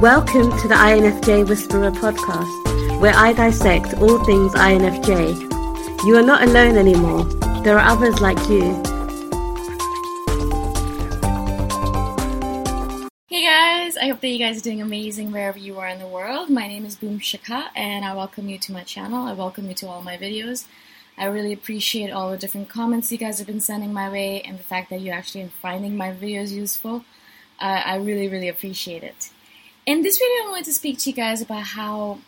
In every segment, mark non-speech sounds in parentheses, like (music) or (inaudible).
Welcome to the INFJ Whisperer podcast, where I dissect all things INFJ. You are not alone anymore. There are others like you. Hey guys, I hope that you guys are doing amazing wherever you are in the world. My name is Boom Shikha and I welcome you to my channel. I welcome you to all my videos. I really appreciate all the different comments you guys have been sending my way and the fact that you actually are finding my videos useful. Uh, I really, really appreciate it. In this video, I wanted to speak to you guys about how,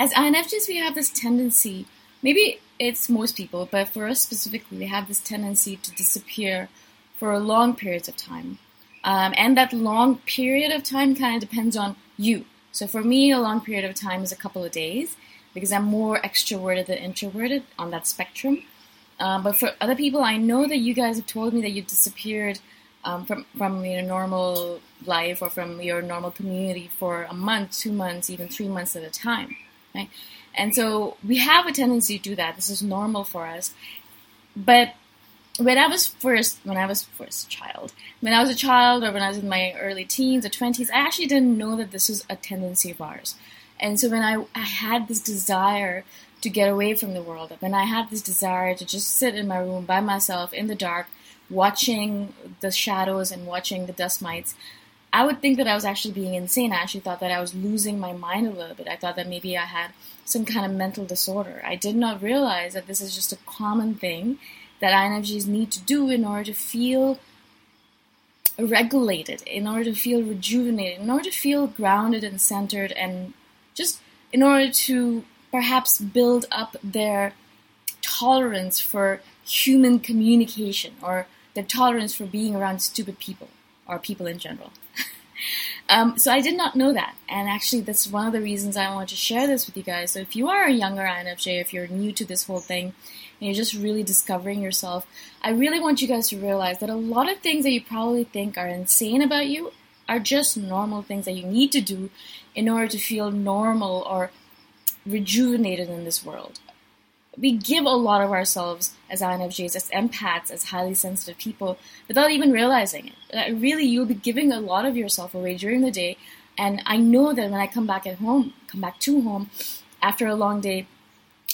as INFJs, we have this tendency, maybe it's most people, but for us specifically, we have this tendency to disappear for long periods of time. Um, and that long period of time kind of depends on you. So for me, a long period of time is a couple of days because I'm more extroverted than introverted on that spectrum. Um, but for other people, I know that you guys have told me that you disappeared um, from from your normal life or from your normal community for a month, two months, even three months at a time, right? And so we have a tendency to do that. This is normal for us. But when I was first, when I was first a child, when I was a child, or when I was in my early teens or twenties, I actually didn't know that this was a tendency of ours. And so when I, I had this desire to get away from the world, when I had this desire to just sit in my room by myself in the dark watching the shadows and watching the dust mites, I would think that I was actually being insane. I actually thought that I was losing my mind a little bit. I thought that maybe I had some kind of mental disorder. I did not realize that this is just a common thing that INFJs need to do in order to feel regulated, in order to feel rejuvenated, in order to feel grounded and centered, and just in order to perhaps build up their tolerance for human communication or their tolerance for being around stupid people or people in general. (laughs) um, so I did not know that, and actually, that's one of the reasons I want to share this with you guys. So if you are a younger INFJ, if you're new to this whole thing, and you're just really discovering yourself, I really want you guys to realize that a lot of things that you probably think are insane about you are just normal things that you need to do in order to feel normal or rejuvenated in this world we give a lot of ourselves as INFJs, as empaths, as highly sensitive people, without even realizing it. That really, you'll be giving a lot of yourself away during the day. And I know that when I come back at home, come back to home after a long day,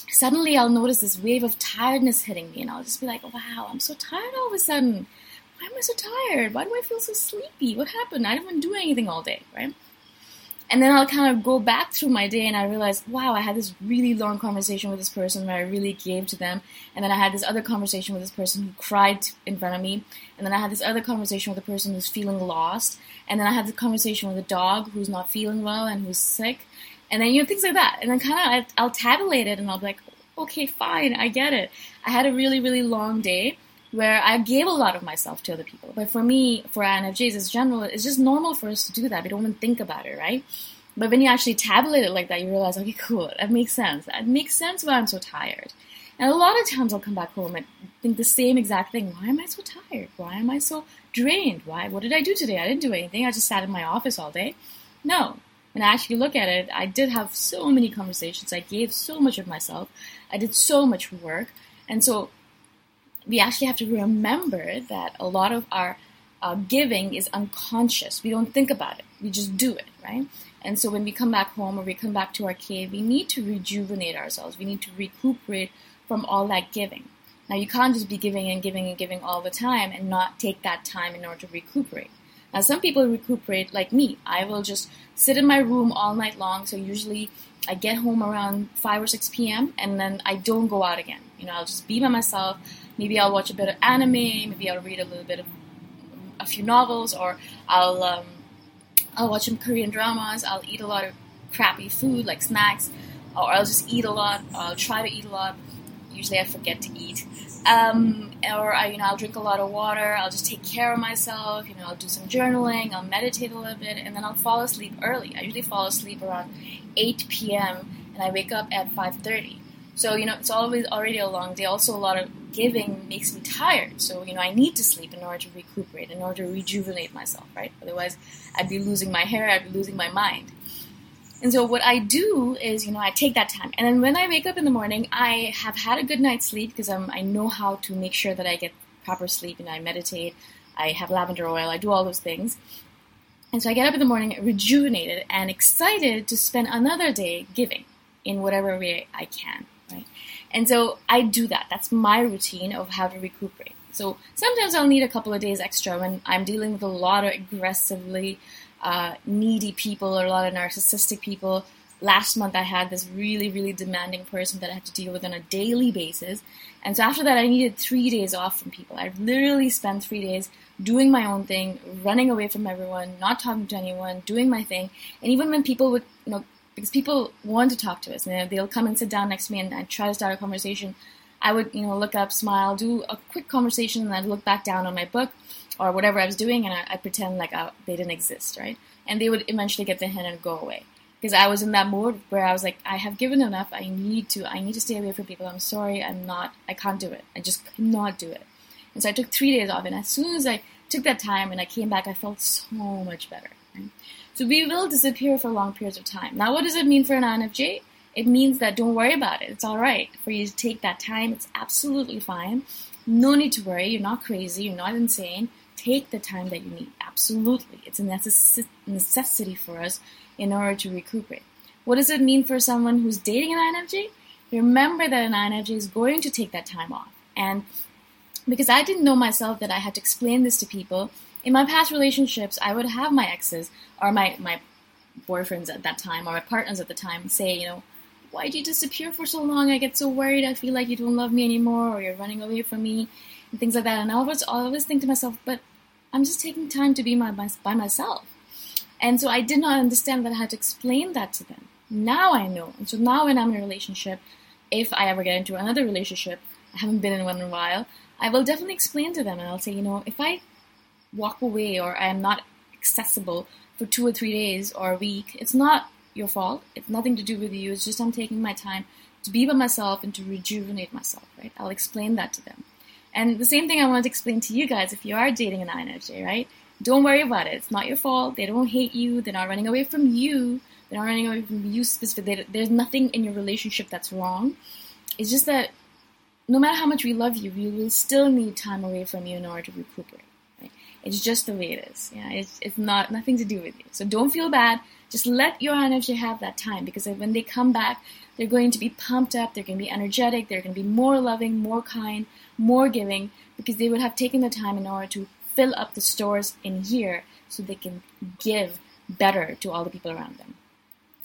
suddenly I'll notice this wave of tiredness hitting me, and I'll just be like, wow, I'm so tired all of a sudden. Why am I so tired? Why do I feel so sleepy? What happened? I didn't even do anything all day, right? And then I'll kind of go back through my day and I realize, wow, I had this really long conversation with this person where I really gave to them. And then I had this other conversation with this person who cried in front of me. And then I had this other conversation with a person who's feeling lost. And then I had the conversation with a dog who's not feeling well and who's sick. And then, you know, things like that. And then kind of I'll tabulate it and I'll be like, okay, fine, I get it. I had a really, really long day where I gave a lot of myself to other people. But for me, for INFJs as general, it's just normal for us to do that. We don't even think about it, right? But when you actually tabulate it like that, you realize, okay, cool, that makes sense. That makes sense why I'm so tired. And a lot of times I'll come back home and think the same exact thing. Why am I so tired? Why am I so drained? Why? What did I do today? I didn't do anything. I just sat in my office all day. No. When I actually look at it, I did have so many conversations. I gave so much of myself. I did so much work. And so we actually have to remember that a lot of our uh, giving is unconscious. We don't think about it. We just do it, right? And so when we come back home or we come back to our cave, we need to rejuvenate ourselves. We need to recuperate from all that giving. Now, you can't just be giving and giving and giving all the time and not take that time in order to recuperate. Now, some people recuperate like me. I will just sit in my room all night long. So, usually, I get home around 5 or 6 p.m. and then I don't go out again. You know, I'll just be by myself. Maybe I'll watch a bit of anime. Maybe I'll read a little bit of a few novels, or I'll um, I'll watch some Korean dramas. I'll eat a lot of crappy food like snacks, or I'll just eat a lot. I'll try to eat a lot. Usually, I forget to eat. Um, or I, you know, I'll drink a lot of water. I'll just take care of myself. You know, I'll do some journaling. I'll meditate a little bit, and then I'll fall asleep early. I usually fall asleep around 8 p.m. and I wake up at 5:30. So you know, it's always already a long day. Also, a lot of giving makes me tired. So you know, I need to sleep in order to recuperate, in order to rejuvenate myself. Right? Otherwise, I'd be losing my hair. I'd be losing my mind. And so what I do is, you know, I take that time, and then when I wake up in the morning, I have had a good night's sleep because I'm, know how to make sure that I get proper sleep, and I meditate, I have lavender oil, I do all those things. And so I get up in the morning rejuvenated and excited to spend another day giving in whatever way I can? And so I do that. That's my routine of how to recuperate. So sometimes I'll need a couple of days extra when I'm dealing with a lot of aggressively uh, needy people or a lot of narcissistic people. Last month, I had this really, really demanding person that I had to deal with on a daily basis. And so after that, I needed three days off from people. I literally spent three days doing my own thing, running away from everyone, not talking to anyone, doing my thing. And even when people would, you know, because people want to talk to us, and they'll come and sit down next to me and I try to start a conversation. I would, you know, look up, smile, do a quick conversation, and I'd look back down on my book or whatever I was doing, and I, I pretend like I, they didn't exist, right? And they would eventually get the hint and go away because I was in that mode where I was like, I have given enough. I need to. I need to stay away from people. I'm sorry. I'm not. I can't do it. I just cannot do it. And so I took three days off, and as soon as I took that time and I came back, I felt so much better. So we will disappear for long periods of time. Now, what does it mean for an INFJ? It means that don't worry about it. It's all right for you to take that time. It's absolutely fine. No need to worry. You're not crazy. You're not insane take the time that you need. Absolutely. It's a necess- necessity for us in order to recuperate. What does it mean for someone who's dating an INFJ? Remember that an INFJ is going to take that time off. And because I didn't know myself that I had to explain this to people, in my past relationships, I would have my exes or my, my boyfriends at that time or my partners at the time say, you know, why did you disappear for so long? I get so worried. I feel like you don't love me anymore or you're running away from me and things like that. And I always, I always think to myself, but I'm just taking time to be my, my, by myself. And so I did not understand that I had to explain that to them. Now I know. And so now when I'm in a relationship, if I ever get into another relationship, I haven't been in one in a while, I will definitely explain to them and I'll say, you know, if I walk away or I am not accessible for two or three days or a week, it's not your fault. It's nothing to do with you. It's just I'm taking my time to be by myself and to rejuvenate myself, right? I'll explain that to them. And the same thing I wanted to explain to you guys if you are dating an INFJ, right? Don't worry about it. It's not your fault. They don't hate you. They're not running away from you. They're not running away from you specifically. There's nothing in your relationship that's wrong. It's just that no matter how much we love you, we will still need time away from you in order to recuperate. Right? It's just the way it is. Yeah, it's, it's not nothing to do with you. So don't feel bad. Just let your energy have that time because when they come back, they're going to be pumped up. They're going to be energetic. They're going to be more loving, more kind, more giving because they would have taken the time in order to fill up the stores in here so they can give better to all the people around them.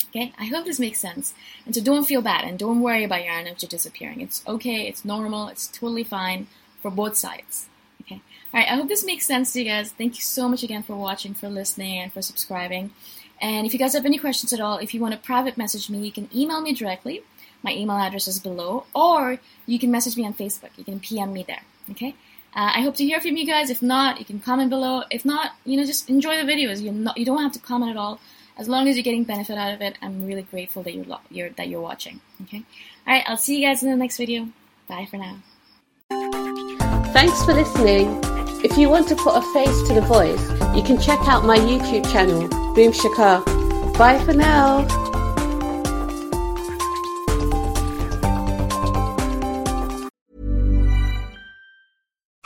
Okay, I hope this makes sense. And so don't feel bad and don't worry about your energy disappearing. It's okay, it's normal, it's totally fine for both sides. Okay, all right, I hope this makes sense to you guys. Thank you so much again for watching, for listening, and for subscribing. And if you guys have any questions at all, if you want to private message me, you can email me directly my email address is below, or you can message me on Facebook. You can PM me there. Okay. Uh, I hope to hear from you guys. If not, you can comment below. If not, you know, just enjoy the videos. You you don't have to comment at all. As long as you're getting benefit out of it, I'm really grateful that you're, you're that you're watching. Okay. All right. I'll see you guys in the next video. Bye for now. Thanks for listening. If you want to put a face to the voice, you can check out my YouTube channel, Boom Shikha. Bye for now.